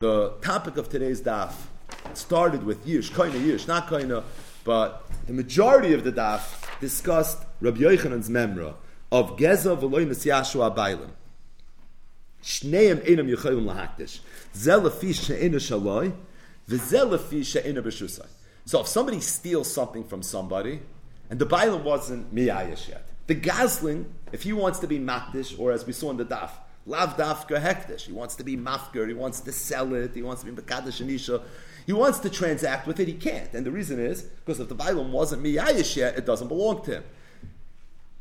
The topic of today's daf started with Yish, Koina Yish, not Koina, but the majority of the daf discussed Rabbi Yochanan's memra of Geza v'loy Yashua Bailim. Shneim einam yichayim lahakdish. Zel lefi she'ena shaloi, v'zel lefi she'ena b'shusai. So if somebody steals something from somebody, and the Bailim wasn't miyayish yet, the Gazling, if he wants to be makdish, or as we saw in the daf, Lav hektish. He wants to be mafker. He wants to sell it. He wants to be mekadosh anisha. He wants to transact with it. He can't, and the reason is because if the Bible wasn't miyayish yet, it doesn't belong to him.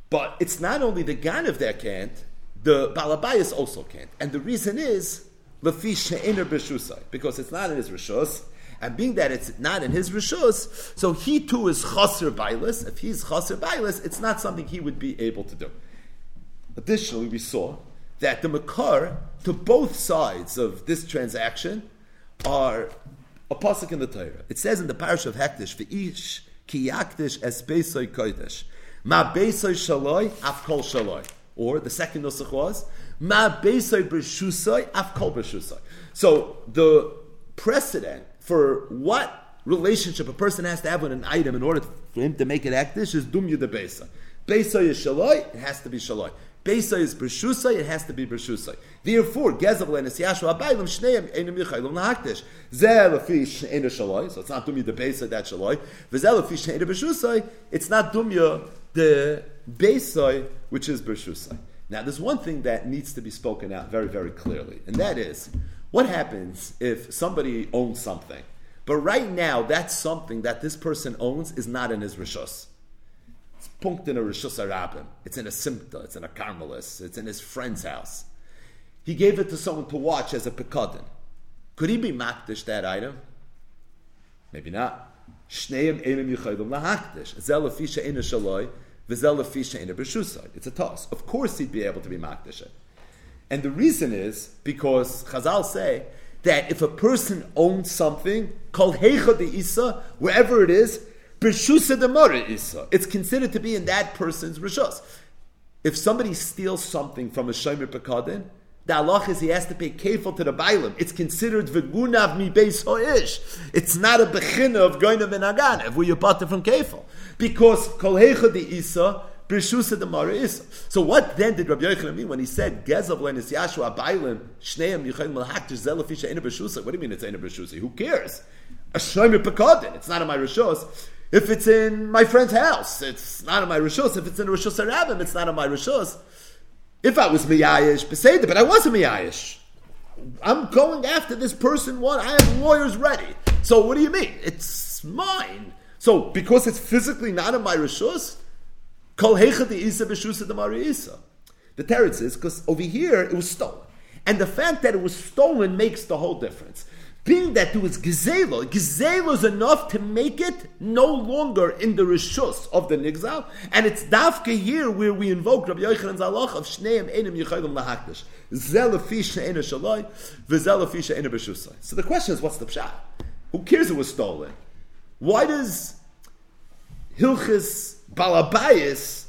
But it's not only the ganav that can't; the balabayas also can't, and the reason is lefi she'ener b'shusai because it's not in his rishus. And being that it's not in his rishus, so he too is chaser bailis. If he's chaser bailis, it's not something he would be able to do. Additionally, we saw that the makar to both sides of this transaction are a pasuk in the Torah. It says in the parish of Hektish, "V'ish ki yaktish es beisoy kodesh, ma beisoy shaloi af kol shaloi." Or the second nusach was, "Ma beisoy b'shusoy af kol b'shusoy." So the precedent for what relationship a person has to have with an item in order for him to make it actish is dumya de beisa. Beisa is shaloi, it has to be shaloi. Beisa is Bershusai, it has to be Bershusai. Therefore, Gezav and Yashu Abaylim Shneim Einim Yichaylim Lahaktish. Zeh Lafi Sheina Shaloi, so it's not Dumya the Beisa that Shaloi. V'zeh Lafi Sheina Bershusai, it's not Dumya the Beisa, which is Bershusai. Now, there's one thing that needs to be spoken out very, very clearly, and that is what happens if somebody owns something, but right now that something that this person owns is not in his Rishus punkt in a Rishus Arabim. It's in a Simta, it's in a Carmelis, it's in his friend's house. He gave it to someone to watch as a Pekadin. Could he be makdish that item? Maybe not. Shneim enim yichaydim lahakdish. Zel afisha shaloi, v'zel afisha ina b'shusai. It's a toss. Of course he'd be able to be makdish it. And the reason is because Chazal say that if a person owns something, called heicha de isa, wherever it is, Demara isa. It's considered to be in that person's rishus. If somebody steals something from a shomer pekadin, the halach is he has to pay kefil to the bailim. It's considered v'gunav mi beis ho'ish. It's not a bechina of goyna ben aganev where you bought it from kefil. Because kol hecha di isa, b'shusa demara isa. So what then did Rabbi Yochanan mean when he said gezav lenis yashu abaylim shneim yichayim malhaktish zelafisha ina b'shusa? What do you mean it's ina b'shusa? Who cares? A shomer pekadin. It's not in my rishus. If it's in my friend's house, it's not in my rishus. If it's in rishus harabim, it's not in my rishus. If I was miyayish, beseder, but I wasn't miyayish. I'm going after this person. One, I have lawyers ready. So what do you mean? It's mine. So because it's physically not in my rishus, kol heicha isa b'shusa demari isa. The teretz is because over here it was stolen, and the fact that it was stolen makes the whole difference being that there was gezelo, gezelo is enough to make it no longer in the rishus of the nigzal, and it's dafke here where we invoke Rabbi Yochanan's halach of shneim enim yichayim lahakdish, zel afisha ena shaloi, v'zel afisha ena. So the question is, what's the pshat? Who cares it was stolen? Why does Hilchis Balabayas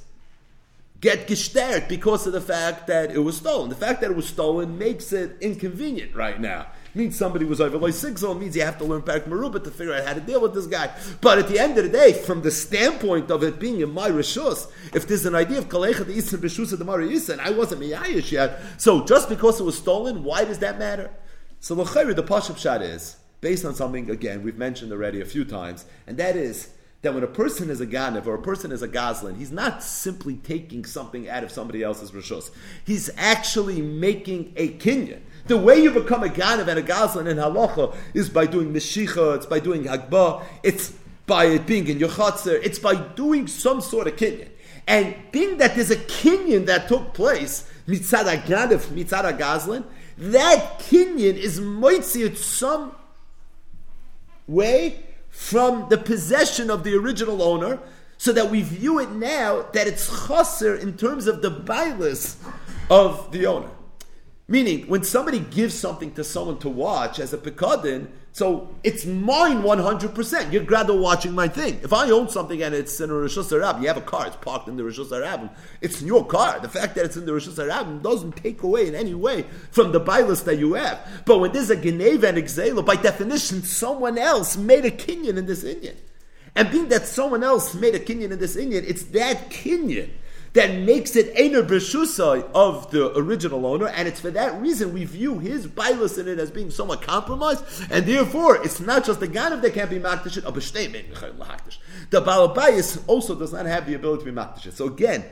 get gestert because of the fact that it was stolen? The fact that it was stolen makes it inconvenient right now means somebody was over like sigzol means you have to learn back Maruba to figure out how to deal with this guy. But at the end of the day, from the standpoint of it being in my rishus, if there's an idea of kalecha the isin b'shusa the mari and I wasn't miyayish yet, so just because it was stolen, why does that matter? So the the pashup is based on something again we've mentioned already a few times, and that is that when a person is a Ganev or a person is a Goslin, he's not simply taking something out of somebody else's Rishus. He's actually making a Kenyan. The way you become a Ganav and a Gazlan in Halacha is by doing Meshicha, it's by doing Hagbah, it's by it being in your Chatzar, it's by doing some sort of Kinyan. And being that there's a Kinyan that took place, Mitzad a HaGanav, Mitzad HaGazlan, that Kinyan is Moitzi some way from the possession of the original owner, so that we view it now that it's chaser in terms of the bilis of the owner. Meaning, when somebody gives something to someone to watch as a pekadin, so it's mine 100%. You're glad watching my thing. If I own something and it's in a Rishus Arab, you have a car, it's parked in the Rishus Arab, it's your car. The fact that it's in the Rishus Arab doesn't take away in any way from the bilus that you have. But when there's a Geneva and Exela, by definition, someone else made a kinyan in this Indian. And being that someone else made a kinyan in this Indian, it's that kinyan that makes it Einer B'Shusa of the original owner, and it's for that reason we view his bilus in it as being somewhat compromised, and therefore it's not just the Ganav that can't be Makdish, a B'Shteimin, The Balabayas also does not have the ability to be Makdish. So again,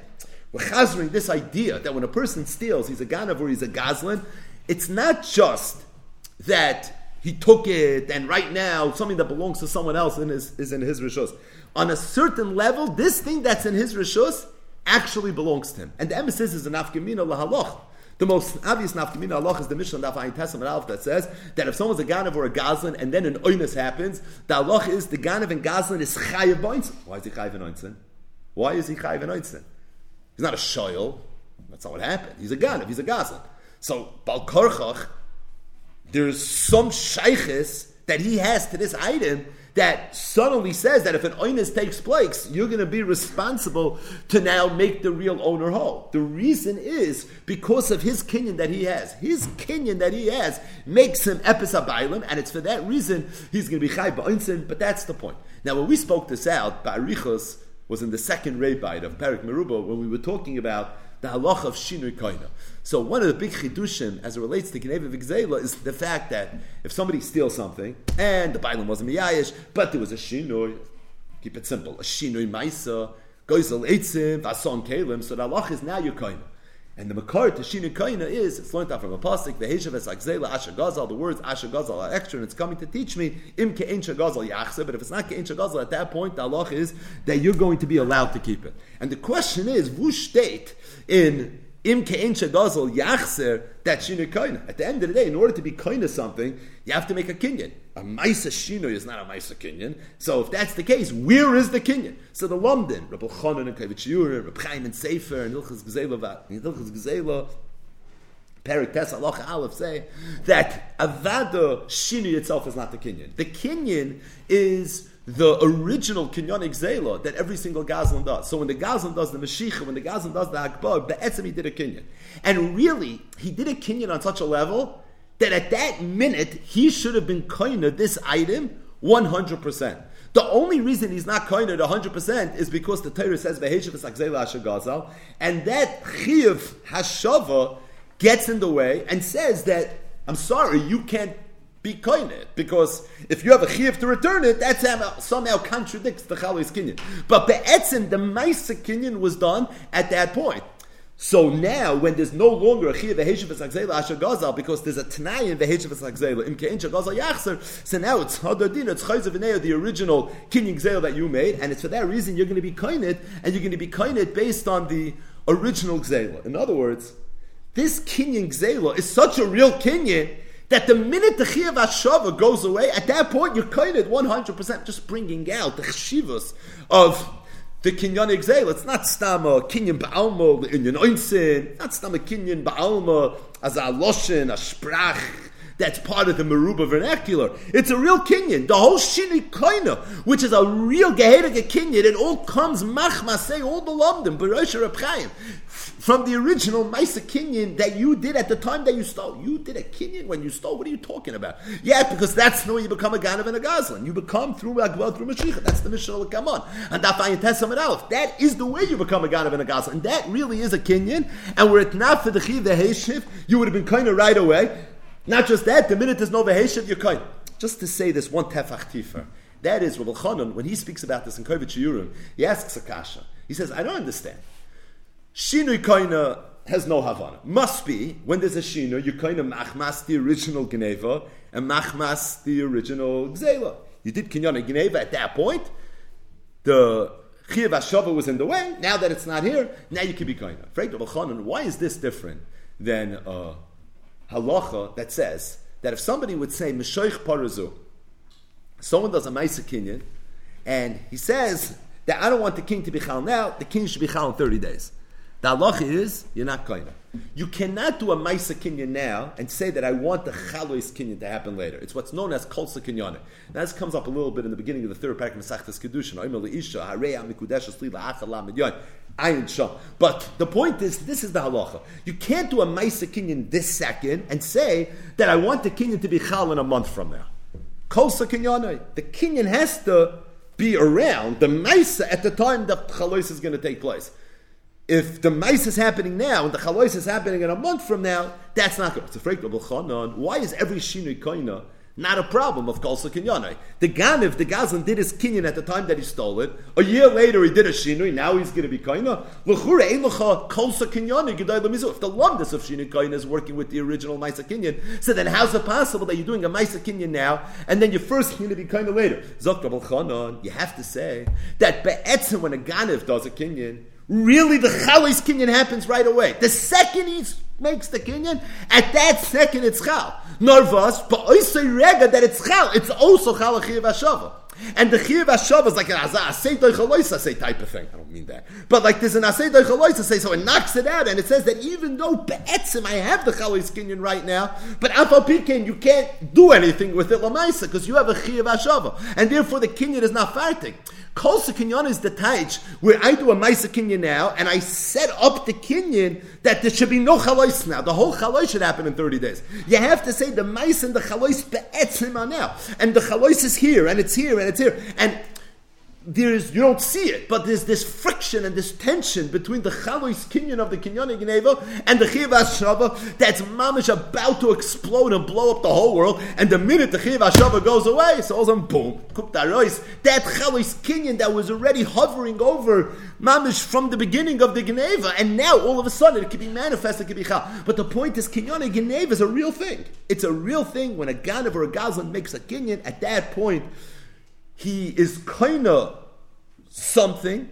we're chazering this idea that when a person steals, he's a Ganav or he's a Gazlan, it's not just that he took it, and right now something that belongs to someone else in his, is in his rishus. On a certain level, this thing that's in his rishus actually belongs to him. And the emphasis is an afkamina lahaloch. The most obvious nafkamina halach is the Mishnah Daf Ayin Tesam Alf that says that if someone's a ganav or a gazlan and then an oinus happens, the halach is the ganav and gazlan is chayiv boinsin. Why is he chayiv boinsin? Why is he chayiv boinsin? He's not a shoyl. That's not what happened. He's a ganav. He's a gazlan. So bal korchach, there's some shaykhis that he has to this item that suddenly says that if an oinus takes place, you're going to be responsible to now make the real owner whole. The reason is because of his kinyan that he has. His kinyan that he has makes him episabailim, and it's for that reason he's going to be chai ba'insin, but that's the point. Now, when we spoke this out, Ba'arichos was in the second rabbi of Perik Meruba when we were talking about the halach of shinui koina. So one of the big chidushim as it relates to Geneva Vigzela is the fact that if somebody steals something and the bailam wasn't miyayish, but there was a shinui, keep it simple, a shinui maisa, goizel eitzim, vason kalim, so the halach is now your koina. And the makar to Shinu Kaina is, it's learned out from a pasuk, the Heshav es Akzela Asher Gazal, the words Asha Gazal are extra, and it's coming to teach me, Im Ke'en Gazal Yachse, but if it's not Ke'en Gazal, at that point, the Allah is that you're going to be allowed to keep it. And the question is, Vu state in Im Ke'en Gazal Yachser, that Shinu Kaina. At the end of the day, in order to be Kaina something, you have to make a kinyan. A Maisa Shinu is not a Maisa kinyan. So if that's the case, where is the kinyan? So the London, Rabbi Chonon and Kavit Shiur, Rabbi Chaim and Sefer, and Ilchas Gzela, Perik Tes Allah Aleph say that Avada Shinu itself is not the kinyan. The kinyan is the original kinyonic zela that every single Gazlan does. So when the Gazlan does the Mashiach, when the Gazlan does the Akbar, Be'etzim he did a kinyan. And really, he did a kinyan on such a level that at that minute, he should have been koina this item 100%. The only reason he's not koina 100% is because the Torah says Gazal, and that Chiv Hashava gets in the way and says that, I'm sorry, you can't be koine because if you have a chiyuv to return it, that somehow contradicts the chalis kinyan. But the be'etzim, the ma'isa kinyan was done at that point. So now, when there's no longer a chiyuv v'heshav v'sagzela asher gazal, because there's a tnai in v'heshav v'sagzela im kein gazal yachzer, so now it's hadadin, it's chayzav the original kinyan gzela that you made, and it's for that reason you're going to be koined, and you're going to be koined based on the original gzela. In other words, this kinyan gzela is such a real kinyan that the minute the Chiyav Hashava goes away, at that point you're kind 100% just bringing out the chshivas of the kinyan exale. It's not stama kinyan ba'alma inyan oinsin. Not stama kinyan ba'alma as a loshin, a sprach. That's part of the Meruba vernacular. It's a real kinyan. The whole shini koina, which is a real gehedige kinyan, it all comes machma say all the lomdim, Barosh Reb from the original Maisa Kinyan that you did at the time that you stole. You did a Kinyan when you stole. What are you talking about? Yeah, because that's the way you become a Ganav and a Gazlan. You become through Agvel, through Mashiach. That's the Mishnah come on. And that is the way you become a Ganav and a Gazlan. And that really is a Kinyan. And were it not for the Chiv, the Heshiv, you would have been kind of right away. Not just that, the minute there's no Veheshiv, you're kind. Just to say this one Tefach Tifer. That is, Rabbi Chanan, when he speaks about this in Kovit Yurim, he asks Akasha. He says, I don't understand. Shinui Koina has no Havana. Must be, when there's a Shinu, you kind of machmas the original Geneva and machmas the original Gzela. You did Kinyana Geneva at that point. The Chiyav Hashava was in the way. Now that it's not here, now you can be Koina. Why is this different than a halacha that says that if somebody would say Meshoich Parazu, someone does a Maisa Kinyan, and he says that I don't want the king to be chal now, the king should be chal in 30 days. The halacha is you're not koina. You cannot do a Maisa Kinyan now and say that I want the Chalois Kinyan to happen later. It's what's known as Kolsa Kinyane. Now, this comes up a little bit in the beginning of the third paragraph of Masachtas Kedushin. But the point is, this is the halacha. You can't do a Maisa Kinyan this second and say that I want the Kinyan to be Chal in a month from now. Kolsa Kinyane. The Kinyan has to be around the Maisa at the time that Chalois is going to take place if the mice is happening now and the chalois is happening in a month from now, that's not good. It's a freak Why is every shinui koina not a problem of Kolsa Kinyanai. The Ganiv, the Gazan, did his Kinyan at the time that he stole it. A year later, he did a Shinui. Now he's going to be Kaina. Kolsa Kinyanai If the Lumdus of Shinui Kaina is working with the original Maisa Kinyan, so then how's it possible that you're doing a Maisa Kinyan now and then you're first to be Kaina later? Zok You have to say that Be'etzim, when a Ganiv does a Kinyan, Really, the Chalis Kinyan happens right away. The second he makes the Kinyan, at that second it's Chal. Narvas, but also rega that it's Chal. It's also Chal Achiv Hashava. And the Chiv Hashava is like an Asay Doichaloisa say type of thing. I don't mean that. But like there's an Asay Doichaloisa say, so it knocks it out and it says that even though Be'etzim I have the Chalis Kinyan right now, but Afal Pikin you can't do anything with it Lamaisa because you have a Chiv Hashava. And therefore the Kinyan is not farting. Kol Kinyan is the taich where I do a Maisa Kinyan now and I set up the Kinyan that there should be no Chalois now. The whole Chalois should happen in 30 days. You have to say the Maisa and the Chalois be'etzim now. And the Chalois is here and it's here and it's here. And there's you don't see it, but there's this friction and this tension between the chalois kinyan of the kinyani geneva and the chiv shava that's mamish about to explode and blow up the whole world. And the minute the chiv shava goes away, so all of a sudden, boom, kuptarois, that chalois kinyan that was already hovering over mamish from the beginning of the geneva, and now all of a sudden it can be manifested, it can be chal. But the point is, kinyani geneva is a real thing. It's a real thing when a ganav or a gazlan makes a kinyan. At that point he is kinda something.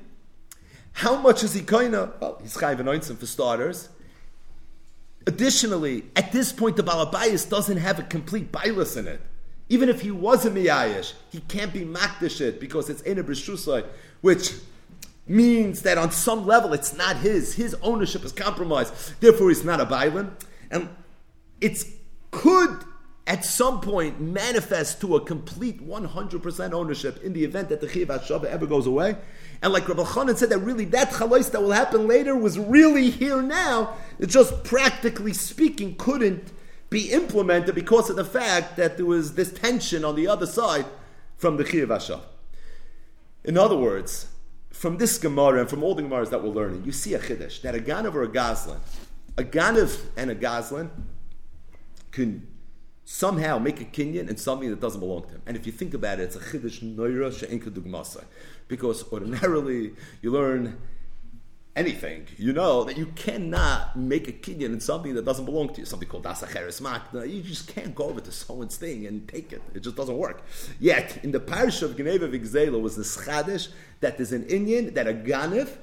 How much is he kinda? Well, he's chayv anointing for starters. Additionally, at this point, the Balabayas doesn't have a complete bailus in it. Even if he was a miyayish, he can't be makdish it because it's in a b'shusai, which means that on some level it's not his. His ownership is compromised. Therefore, he's not a bailin. And it's could at some point manifest to a complete 100% ownership in the event that the Chiv HaShavah ever goes away. And like Rabbi Chanan said, that really that chalais that will happen later was really here now. It just practically speaking couldn't be implemented because of the fact that there was this tension on the other side from the Chiv HaShavah. In other words, from this Gemara and from all the Gemaras that we're learning, you see a Chiddush, that a Ganav or a Gazlan, a Ganav and a Gazlan can somehow make a kinyan and something that doesn't belong to him. And if you think about it, it's a chiddush noira she'enka dugmasa. Because ordinarily, you learn anything, you know that you cannot make a kinyan in something that doesn't belong to you. Something called dasacheres makna. You just can't go over to someone's thing and take it. It just doesn't work. Yet, in the parish of Geneva Vigzela was this chadish that there's an Indian that a ganiv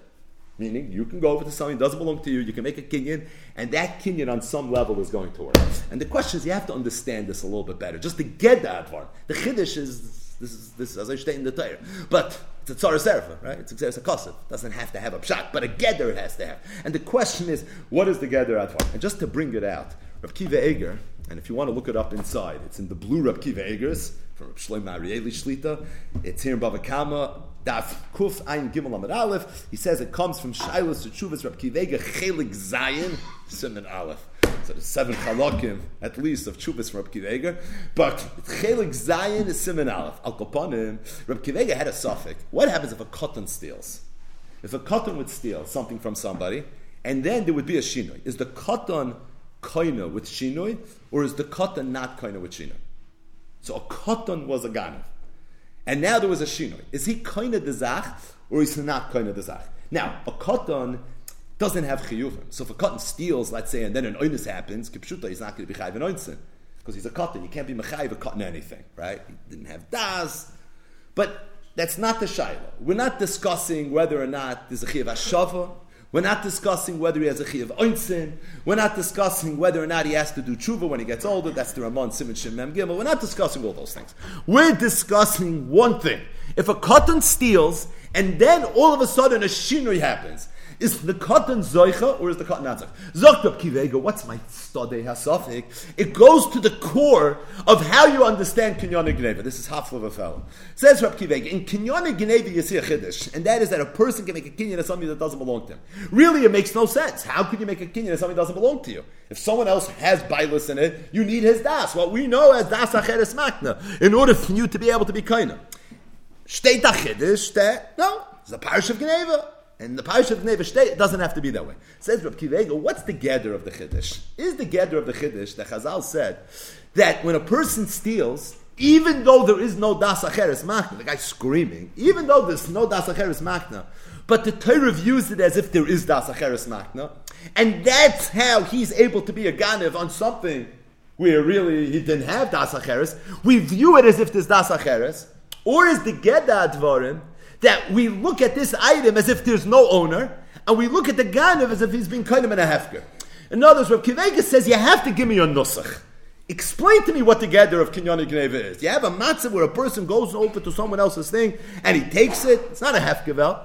Meaning, you can go over to something that doesn't belong to you, you can make a kinyan, and that kinyan on some level is going to work. And the question is, you have to understand this a little bit better, just to get that one. The chiddush is, this is, this is as I state in the Torah. But it's a tzara serfa, right? It's a kosev. Doesn't have to have a pshat, but a it has to have. And the question is, what is the gather advar? And just to bring it out, Rav Kiva Eger, and if you want to look it up inside, it's in the blue Rav Kiva Egers from Shlomo Arieli Shlita. It's here in Bava Kama, Daf Kuf Ein Gimel Amid Aleph. He says it comes from Shilas to Chuvas Rab Kivega Chelik Zayin Simon Aleph. So there's seven chalakim at least of Chuvas from Rab Kivega, but Chelik Zayin is Simon Aleph. Al Kapanim, Rab Kivega had a suffix. What happens if a cotton steals? If a cotton would steal something from somebody, and then there would be a shinoi. Is the cotton koina with shinoi, or is the cotton not koina with shinoi? So a cotton was a ganav. And now there was a shinoi. Is he kind of the zach or is he not kind of the zach? Now, a cotton doesn't have chiyuvim. So if a cotton steals, let's say, and then an oinus happens, kipshuta, he's not going to be chayiv an oinsin. Because he's a cotton. You can't be mechayiv a cotton anything, right? He didn't have das. But that's not the shaila. We're not discussing whether or not there's a chiyav hashava we're not discussing whether he has a chiyuv oinsin. We're not discussing whether or not he has to do tshuva when he gets older. That's the Ramon Simon Shem Mem Gimel. We're not discussing all those things. We're discussing one thing. If a cotton steals and then all of a sudden a shinui happens, Is the cotton zoicha or is the cotton not zoicha? Zokt kivega, what's my stade hasafik? It goes to the core of how you understand kinyan gneva. This is half of a fellow. Says Rab Kivega, in kinyan gneva you see a chiddush, and that is that a person can make a kinyan of something that doesn't belong to him. Really, it makes no sense. How could you make a kinyan of something that doesn't belong to you? If someone else has bailus in it, you need his das. What we know as das acheres makna, in order for you to be able to be kaina. Steht chiddush that, no, it's a parish of gneva. And the Parsha of it doesn't have to be that way. Says Rav Kivega, what's the gather of the Chiddush? Is the gather of the Chiddush that Chazal said that when a person steals, even though there is no Das Acheres Machna, the guy's screaming, even though there's no Das Acheres Machna, but the Torah views it as if there is Das Acheres Machna, and that's how he's able to be a Ganev on something where really he didn't have Das Acheres. We view it as if there's Das Acheres, or is the Geda Advarim, that we look at this item as if there's no owner, and we look at the Ganav as if he's been kind of in a hefker. In other words, Rav Kivega says, you have to give me your nusach. Explain to me what the gather of Kinyani Gneva is. You have a matzah where a person goes over to someone else's thing and he takes it. It's not a hefkevel.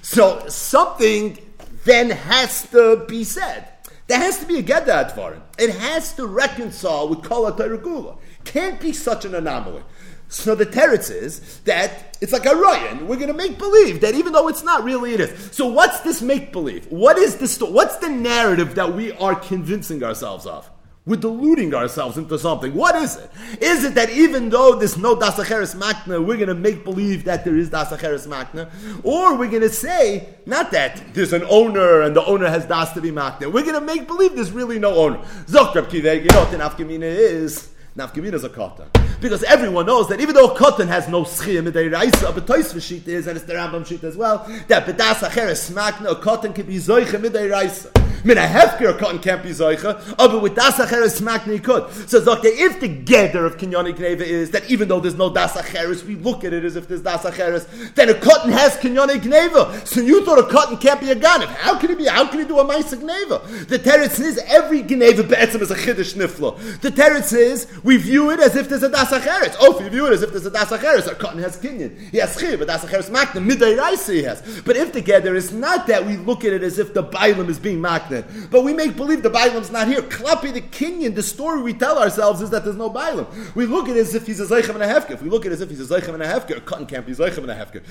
So something then has to be said. There has to be a gedda advarim. It has to reconcile with kol Gula. Can't be such an anomaly. So the teretz is that it's like a ryan. We're going to make believe that even though it's not really it is. So what's this make believe? What is the sto- What's the narrative that we are convincing ourselves of? We're deluding ourselves into something. What is it? Is it that even though there's no dasacheres makna, we're going to make believe that there is dasacheres makna, or we're going to say not that there's an owner and the owner has das to be makna. We're going to make believe there's really no owner. Kiveg, you know what afkamina is? Nafkamina is a cotton. Because everyone knows that even though cotton has no schiyah midayraisa, but Toysva sheet is, and it's the Rambam sheet as well, that bedas acheres smakna, a cotton can be zoicha midayraisa. Min a hefker cotton can't be zoicha, but with das acheres smakna he could. So okay, if the gather of kinyani gneva is that even though there's no das acheres, we look at it as if there's das acheres, then a cotton has kinyani gneva. So you thought a cotton can't be a ganif. How can it be? How can he do a maisa gneva? The teretz is every gneva be'etzim is a chiddush nifla. The teretz is we view it as if there's a das acheres. Oh, if you view it as if there's a das acheres, a cotton has kinyan. He has chiv, but das acheres makna, midday he has. But if the gather is not that, we look at it as if the bailam is being makna. But we make believe the bailam's not here. Klapi the kinyan, the story we tell ourselves is that there's no bailam. We look at it as if he's a zeichem and a hefker. If we look at it as if he's a zeichem and a hefker, a cotton can't be zeichem and a hefker.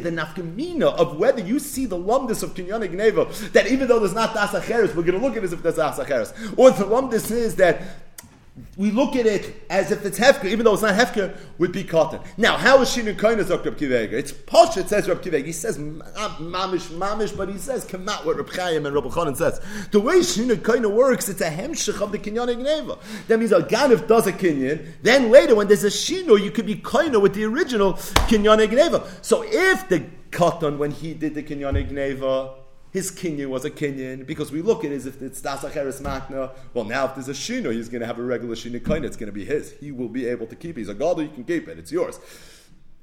The nafkamina of whether you see the lumdis of kinyan gneva, that even though there's not das acheres, we're going to look at it as if there's das acheres. Or the lumdis is that we look at it as if it's hefker, even though it's not hefker, would be cotton. Now, how is Shinu Koina Zok Rab Kivega? It's posh, it says Rab Kivega. He says mamish, mamish, but he says kamat what Rab Chaim and Rab Chanan says. The way Shinu Koina works, it's a hemshich of the Kinyan Gneva. That means a Ganif does a Kinyan, then later when there's a Shinu, you could be Koina with the original Kinyan Gneva. So if the cotton, when he did the Kinyan Gneva, his kinyan was a kinyan because we look at it as if it's das acheres makna. Well, now if there's a shino, he's going to have a regular shino coin. It's going to be his. He will be able to keep it. He's a god, you can keep it. It's yours.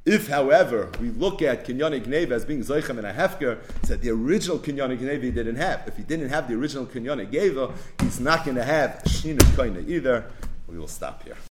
If, however, we look at kinyan gneva as being zoichem and a hefker, that the original kinyan gneva he didn't have. If he didn't have the original kinyan gneva, he's not going to have shino coin either. We will stop here.